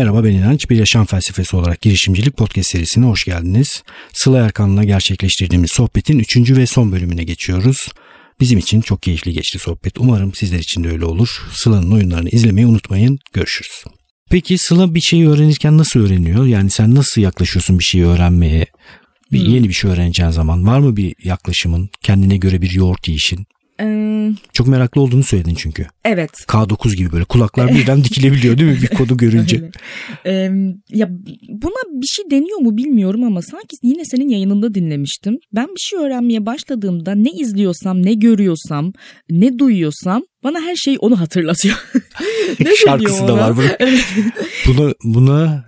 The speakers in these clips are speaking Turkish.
Merhaba ben İnanç. Bir yaşam felsefesi olarak girişimcilik podcast serisine hoş geldiniz. Sıla Erkan'la gerçekleştirdiğimiz sohbetin 3. ve son bölümüne geçiyoruz. Bizim için çok keyifli geçti sohbet. Umarım sizler için de öyle olur. Sıla'nın oyunlarını izlemeyi unutmayın. Görüşürüz. Peki Sıla bir şeyi öğrenirken nasıl öğreniyor? Yani sen nasıl yaklaşıyorsun bir şeyi öğrenmeye? Bir, hmm. Yeni bir şey öğreneceğin zaman var mı bir yaklaşımın? Kendine göre bir yoğurt yiyişin? Ee, Çok meraklı olduğunu söyledin çünkü. Evet. K9 gibi böyle kulaklar birden dikilebiliyor değil mi bir kodu görünce? ee, ya buna bir şey deniyor mu bilmiyorum ama sanki yine senin yayınında dinlemiştim. Ben bir şey öğrenmeye başladığımda ne izliyorsam, ne görüyorsam, ne duyuyorsam bana her şey onu hatırlatıyor. ne Şarkısı da var. Bunu, buna, buna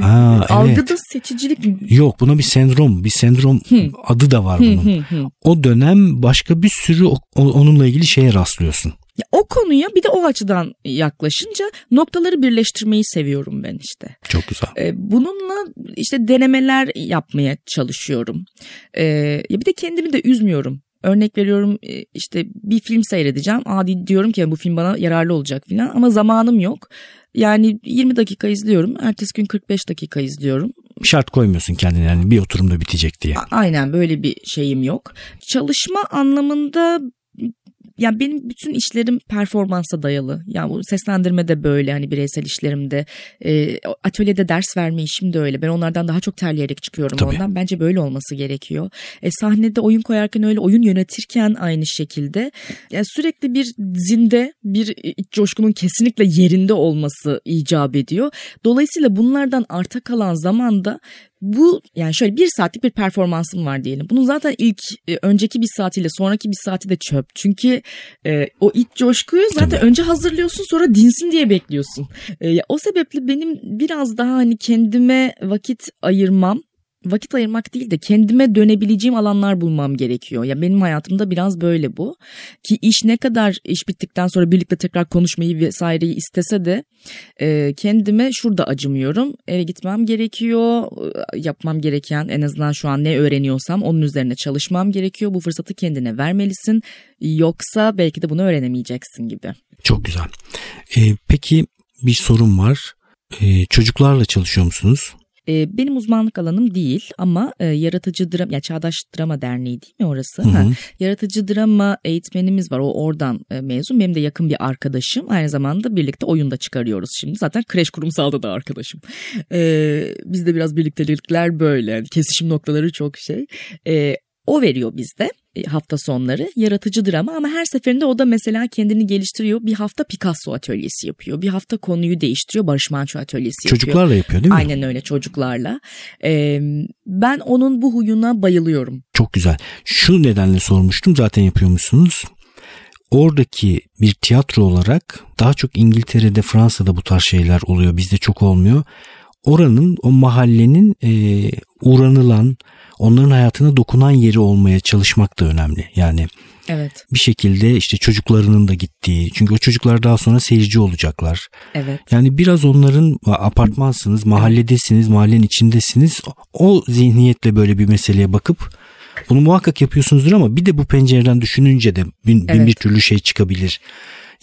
Ha, algıda evet. seçicilik Yok buna bir sendrom, bir sendrom hı. adı da var bunun. Hı hı. O dönem başka bir sürü onunla ilgili şeye rastlıyorsun. Ya, o konuya bir de o açıdan yaklaşınca noktaları birleştirmeyi seviyorum ben işte. Çok güzel. Ee, bununla işte denemeler yapmaya çalışıyorum. Ee, ya bir de kendimi de üzmüyorum. Örnek veriyorum e, işte bir film seyredeceğim. Adi diyorum ki bu film bana yararlı olacak falan ama zamanım yok. Yani 20 dakika izliyorum. Ertesi gün 45 dakika izliyorum. Şart koymuyorsun kendine yani bir oturumda bitecek diye. Aynen böyle bir şeyim yok. Çalışma anlamında yani benim bütün işlerim performansa dayalı. Yani bu seslendirme de böyle hani bireysel işlerimde. E, atölyede ders verme işim de öyle. Ben onlardan daha çok terleyerek çıkıyorum Tabii. ondan. Bence böyle olması gerekiyor. E, sahnede oyun koyarken öyle, oyun yönetirken aynı şekilde. Yani sürekli bir zinde, bir coşkunun kesinlikle yerinde olması icap ediyor. Dolayısıyla bunlardan arta kalan zamanda bu yani şöyle bir saatlik bir performansım var diyelim. Bunun zaten ilk e, önceki bir saatiyle sonraki bir saati de çöp. Çünkü e, o iç coşkuyu zaten Tabii. önce hazırlıyorsun sonra dinsin diye bekliyorsun. E, o sebeple benim biraz daha hani kendime vakit ayırmam vakit ayırmak değil de kendime dönebileceğim alanlar bulmam gerekiyor. Ya benim hayatımda biraz böyle bu. Ki iş ne kadar iş bittikten sonra birlikte tekrar konuşmayı vesaireyi istese de e, kendime şurada acımıyorum. Eve gitmem gerekiyor. E, yapmam gereken en azından şu an ne öğreniyorsam onun üzerine çalışmam gerekiyor. Bu fırsatı kendine vermelisin. Yoksa belki de bunu öğrenemeyeceksin gibi. Çok güzel. Ee, peki bir sorum var. Ee, çocuklarla çalışıyor musunuz? E, benim uzmanlık alanım değil ama e, yaratıcı drama ya Çağdaş Drama Derneği değil mi orası? Hı hı. Ha, yaratıcı drama eğitmenimiz var. O oradan e, mezun. Benim de yakın bir arkadaşım. Aynı zamanda birlikte oyunda çıkarıyoruz şimdi. Zaten kreş kurumsalda da arkadaşım. E, bizde biraz birliktelikler böyle. Yani kesişim noktaları çok şey. E, o veriyor bizde hafta sonları yaratıcı drama ama her seferinde o da mesela kendini geliştiriyor. Bir hafta Picasso atölyesi yapıyor. Bir hafta konuyu değiştiriyor. Barış Manço atölyesi yapıyor. Çocuklarla yapıyor değil mi? Aynen öyle çocuklarla. Ee, ben onun bu huyuna bayılıyorum. Çok güzel. Şu nedenle sormuştum zaten yapıyormuşsunuz. Oradaki bir tiyatro olarak daha çok İngiltere'de Fransa'da bu tarz şeyler oluyor. Bizde çok olmuyor. Oranın o mahallenin e, uğranılan onların hayatına dokunan yeri olmaya çalışmak da önemli. Yani Evet. Bir şekilde işte çocuklarının da gittiği. Çünkü o çocuklar daha sonra seyirci olacaklar. Evet. Yani biraz onların apartmansınız, mahalledesiniz, mahallenin içindesiniz. O zihniyetle böyle bir meseleye bakıp bunu muhakkak yapıyorsunuzdur ama bir de bu pencereden düşününce de bin, evet. bin bir türlü şey çıkabilir.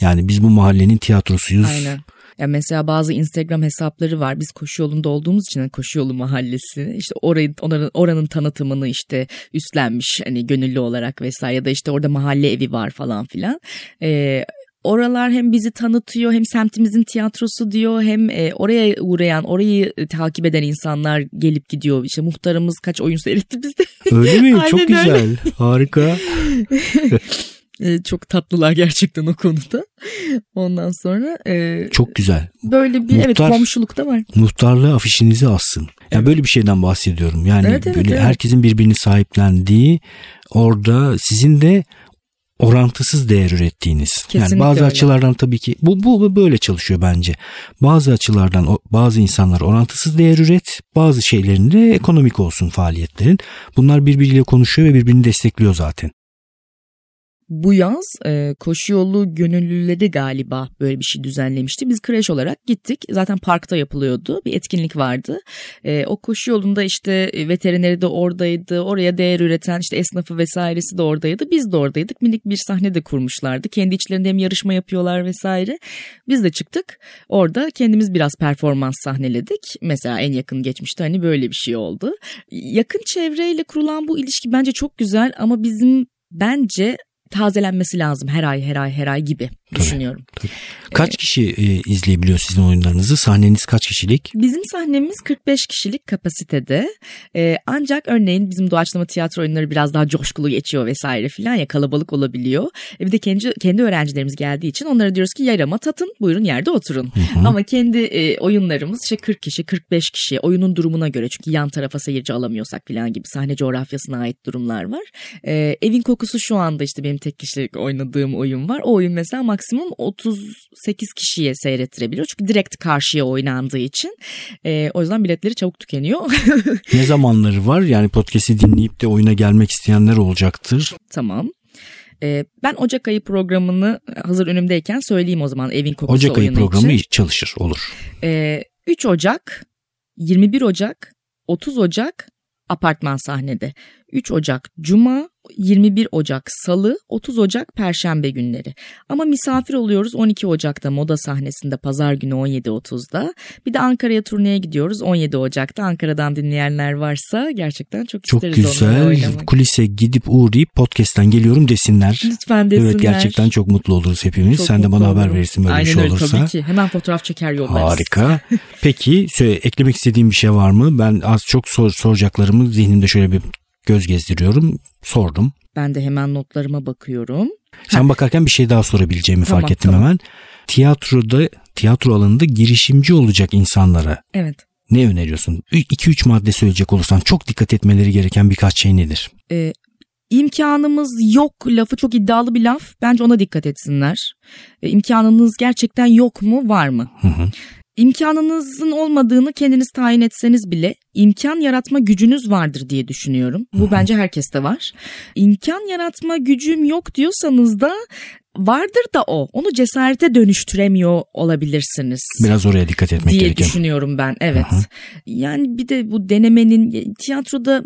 Yani biz bu mahallenin tiyatrosuyuz. Aynen. Ya mesela bazı Instagram hesapları var. Biz koşu yolunda olduğumuz için hani koşu yolu mahallesi işte orayı oranın, oranın tanıtımını işte üstlenmiş hani gönüllü olarak vesaire ya da işte orada mahalle evi var falan filan. Ee, oralar hem bizi tanıtıyor hem semtimizin tiyatrosu diyor hem e, oraya uğrayan orayı e, takip eden insanlar gelip gidiyor. İşte muhtarımız kaç oyun seyretti bizde. Öyle mi? Çok güzel. Harika. E, çok tatlılar gerçekten o konuda. Ondan sonra e, çok güzel. Böyle bir Muhtar, evet komşuluk da var. Muhtarlığı afişinizi assın. Ya yani böyle bir şeyden bahsediyorum. Yani evet, evet, böyle evet. herkesin birbirini sahiplendiği orada sizin de orantısız değer ürettiğiniz. Kesinlikle yani bazı öyle. açılardan tabii ki bu bu böyle çalışıyor bence. Bazı açılardan bazı insanlar orantısız değer üret, bazı şeylerin de ekonomik olsun faaliyetlerin. Bunlar birbiriyle konuşuyor ve birbirini destekliyor zaten. Bu yaz e, koşu yolu gönüllüleri galiba böyle bir şey düzenlemişti. Biz kreş olarak gittik. Zaten parkta yapılıyordu. Bir etkinlik vardı. E, o koşu yolunda işte veterineri de oradaydı. Oraya değer üreten işte esnafı vesairesi de oradaydı. Biz de oradaydık. Minik bir sahne de kurmuşlardı. Kendi içlerinde hem yarışma yapıyorlar vesaire. Biz de çıktık. Orada kendimiz biraz performans sahneledik. Mesela en yakın geçmişte hani böyle bir şey oldu. Yakın çevreyle kurulan bu ilişki bence çok güzel ama bizim bence tazelenmesi lazım her ay her ay her ay gibi düşünüyorum. Tabii. Kaç ee, kişi e, izleyebiliyor sizin oyunlarınızı? Sahneniz kaç kişilik? Bizim sahnemiz 45 kişilik kapasitede. Ee, ancak örneğin bizim doğaçlama tiyatro oyunları biraz daha coşkulu geçiyor vesaire filan ya kalabalık olabiliyor. E, bir de kendi kendi öğrencilerimiz geldiği için onlara diyoruz ki yarama tatın buyurun yerde oturun. Hı hı. Ama kendi e, oyunlarımız işte 40 kişi 45 kişi oyunun durumuna göre çünkü yan tarafa seyirci alamıyorsak filan gibi sahne coğrafyasına ait durumlar var. Ee, evin kokusu şu anda işte benim tek kişilik oynadığım oyun var. O oyun mesela maksimum 38 kişiye seyrettirebiliyor. Çünkü direkt karşıya oynandığı için. E, o yüzden biletleri çabuk tükeniyor. ne zamanları var? Yani podcast'i dinleyip de oyuna gelmek isteyenler olacaktır. Tamam. E, ben Ocak ayı programını hazır önümdeyken söyleyeyim o zaman evin kokusu Ocak ayı programı için. çalışır olur. E, 3 Ocak, 21 Ocak, 30 Ocak apartman sahnede. 3 Ocak Cuma, 21 Ocak Salı, 30 Ocak Perşembe günleri. Ama misafir oluyoruz 12 Ocak'ta Moda sahnesinde pazar günü 17.30'da. Bir de Ankara'ya turneye gidiyoruz 17 Ocak'ta. Ankara'dan dinleyenler varsa gerçekten çok, çok isteriz Çok güzel. Kulise gidip uğrayıp podcast'ten geliyorum desinler. Lütfen desinler. Evet gerçekten çok mutlu oluruz hepimiz. Çok Sen de bana olurum. haber verirsin böyle Aynen bir şey öyle, olursa. Tabii ki. Hemen fotoğraf çeker yollarız. Harika. Peki söyle, eklemek istediğim bir şey var mı? Ben az çok sor, soracaklarımı zihnimde şöyle bir göz gezdiriyorum. Sordum. Ben de hemen notlarıma bakıyorum. Sen bakarken bir şey daha sorabileceğimi tamam, fark ettim tamam. hemen. Tiyatroda, tiyatro alanında girişimci olacak insanlara. Evet. Ne öneriyorsun? 2-3 madde söyleyecek olursan çok dikkat etmeleri gereken birkaç şey nedir? Ee, imkanımız yok lafı çok iddialı bir laf. Bence ona dikkat etsinler. Ee, imkanınız gerçekten yok mu var mı? Hı hı. İmkanınızın olmadığını kendiniz tayin etseniz bile imkan yaratma gücünüz vardır diye düşünüyorum. Bu bence herkeste var. İmkan yaratma gücüm yok diyorsanız da vardır da o. Onu cesarete dönüştüremiyor olabilirsiniz. Biraz oraya dikkat etmek diye gerekiyor. Diye düşünüyorum ben. Evet. Hı. Yani bir de bu denemenin tiyatroda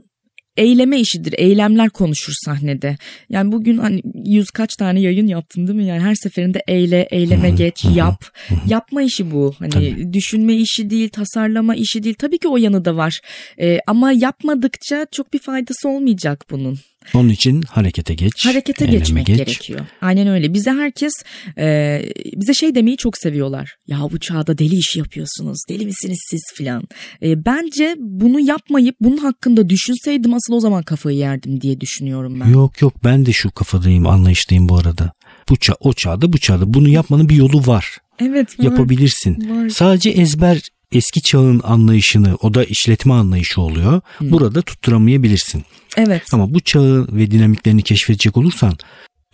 eyleme işidir. Eylemler konuşur sahnede. Yani bugün hani yüz kaç tane yayın yaptım değil mi? Yani her seferinde eyle, eyleme geç, yap. Yapma işi bu. Hani Tabii. düşünme işi değil, tasarlama işi değil. Tabii ki o yanı da var. Ee, ama yapmadıkça çok bir faydası olmayacak bunun. Onun için harekete geç. Harekete geçmek geç. gerekiyor. Aynen öyle. Bize herkes e, bize şey demeyi çok seviyorlar. Ya bu çağda deli iş yapıyorsunuz. Deli misiniz siz filan. E, bence bunu yapmayıp bunun hakkında düşünseydim asıl o zaman kafayı yerdim diye düşünüyorum ben. Yok yok ben de şu kafadayım anlayıştayım bu arada. Bu çağ, o çağda bu çağda bunu yapmanın bir yolu var. Evet var. Yapabilirsin. Var. Sadece ezber eski çağın anlayışını o da işletme anlayışı oluyor. Hmm. Burada tutturamayabilirsin. Evet. Ama bu çağı ve dinamiklerini keşfedecek olursan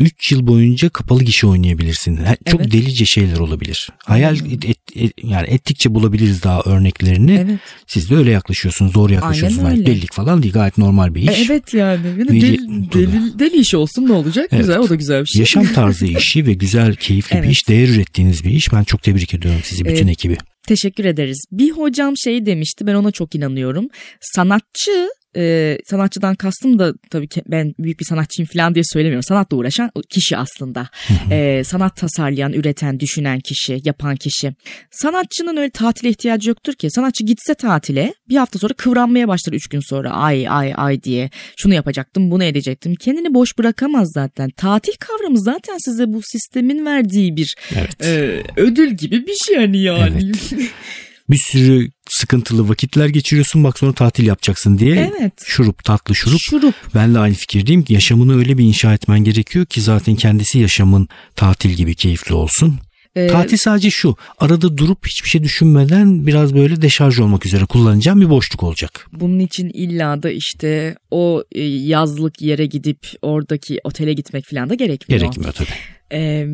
3 yıl boyunca kapalı gişe oynayabilirsin. Çok evet. delice şeyler olabilir. Hayal et, et, et, yani ettikçe bulabiliriz daha örneklerini. Evet. Siz de öyle yaklaşıyorsunuz, zor yaklaşıyorsunuz. Aynen öyle. Delilik falan değil, gayet normal bir iş. Evet yani. yani deli, deli, deli işi olsun ne olacak? Evet. Güzel, o da güzel bir şey. Yaşam tarzı işi ve güzel, keyifli evet. bir iş, değer ürettiğiniz bir iş. Ben çok tebrik ediyorum sizi, bütün evet. ekibi. Teşekkür ederiz. Bir hocam şey demişti ben ona çok inanıyorum. Sanatçı e, sanatçıdan kastım da tabii ki ben büyük bir sanatçıyım falan diye söylemiyorum. Sanatla uğraşan kişi aslında. e, sanat tasarlayan, üreten, düşünen kişi, yapan kişi. Sanatçının öyle tatile ihtiyacı yoktur ki. Sanatçı gitse tatile bir hafta sonra kıvranmaya başlar üç gün sonra. Ay ay ay diye şunu yapacaktım bunu edecektim. Kendini boş bırakamaz zaten. Tatil kavramı zaten size bu sistemin verdiği bir evet. e, ödül gibi bir şey hani yani. Evet. bir sürü sıkıntılı vakitler geçiriyorsun bak sonra tatil yapacaksın diye. Evet. Şurup tatlı şurup. Şurup. Ben de aynı fikirdeyim. Yaşamını öyle bir inşa etmen gerekiyor ki zaten kendisi yaşamın tatil gibi keyifli olsun. Ee, Tatil sadece şu arada durup hiçbir şey düşünmeden biraz böyle deşarj olmak üzere kullanacağım bir boşluk olacak. Bunun için illa da işte o e, yazlık yere gidip oradaki otele gitmek falan da gerekmiyor. Gerekmiyor tabii. Ee,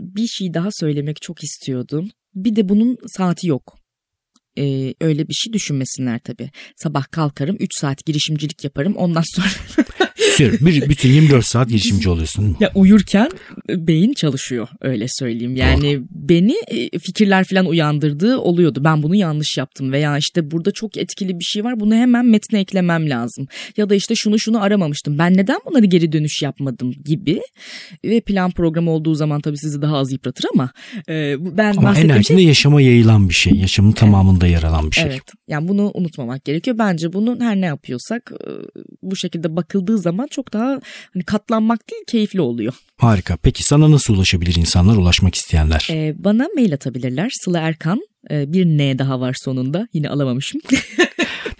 bir şey daha söylemek çok istiyordum. Bir de bunun saati yok e, öyle bir şey düşünmesinler tabii. Sabah kalkarım 3 saat girişimcilik yaparım ondan sonra bir, bütün 24 saat girişimci oluyorsun. Ya uyurken beyin çalışıyor öyle söyleyeyim. Yani oh. beni e, fikirler falan uyandırdığı oluyordu. Ben bunu yanlış yaptım veya işte burada çok etkili bir şey var. Bunu hemen metne eklemem lazım. Ya da işte şunu şunu aramamıştım. Ben neden bunları geri dönüş yapmadım gibi. Ve plan programı olduğu zaman tabii sizi daha az yıpratır ama e, ben ama enerjinde şey... yaşama yayılan bir şey. Yaşamın tamamında yer alan bir şey. Evet. Yani bunu unutmamak gerekiyor. Bence bunun her ne yapıyorsak e, bu şekilde bakıldığı zaman çok daha hani katlanmak değil keyifli oluyor. Harika. Peki sana nasıl ulaşabilir insanlar ulaşmak isteyenler? Ee, bana mail atabilirler. Sıla Erkan ee, bir N daha var sonunda. Yine alamamışım.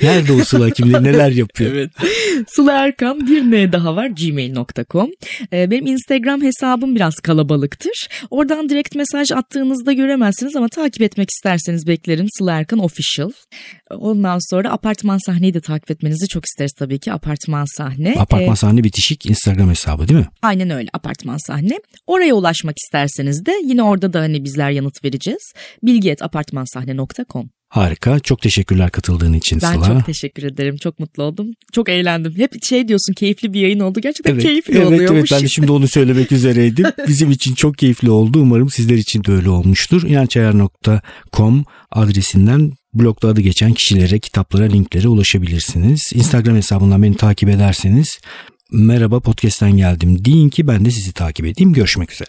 Nerede o Sıla kim neler yapıyor? evet. Sıla Erkan bir N daha var gmail.com. Ee, benim Instagram hesabım biraz kalabalıktır. Oradan direkt mesaj attığınızda göremezsiniz ama takip etmek isterseniz beklerim. Sıla Erkan Official. Ondan sonra apartman sahneyi de takip etmenizi çok isteriz tabii ki. Apartman sahne. Apartman ee, sahne bitişik Instagram hesabı değil mi? Aynen öyle apartman sahne. Oraya ulaşmak isterseniz de yine orada da hani bizler yanıt vereceğiz. Bilgi et apartmansahne.com Harika. Çok teşekkürler katıldığın için ben Sıla. Ben çok teşekkür ederim. Çok mutlu oldum. Çok eğlendim. Hep şey diyorsun keyifli bir yayın oldu. Gerçekten evet, keyifli evet, oluyormuş. Evet ben de şimdi onu söylemek üzereydim. Bizim için çok keyifli oldu. Umarım sizler için de öyle olmuştur. İnançayar.com adresinden blogda adı geçen kişilere, kitaplara, linklere ulaşabilirsiniz. Instagram hesabından beni takip ederseniz merhaba podcast'ten geldim deyin ki ben de sizi takip edeyim. Görüşmek üzere.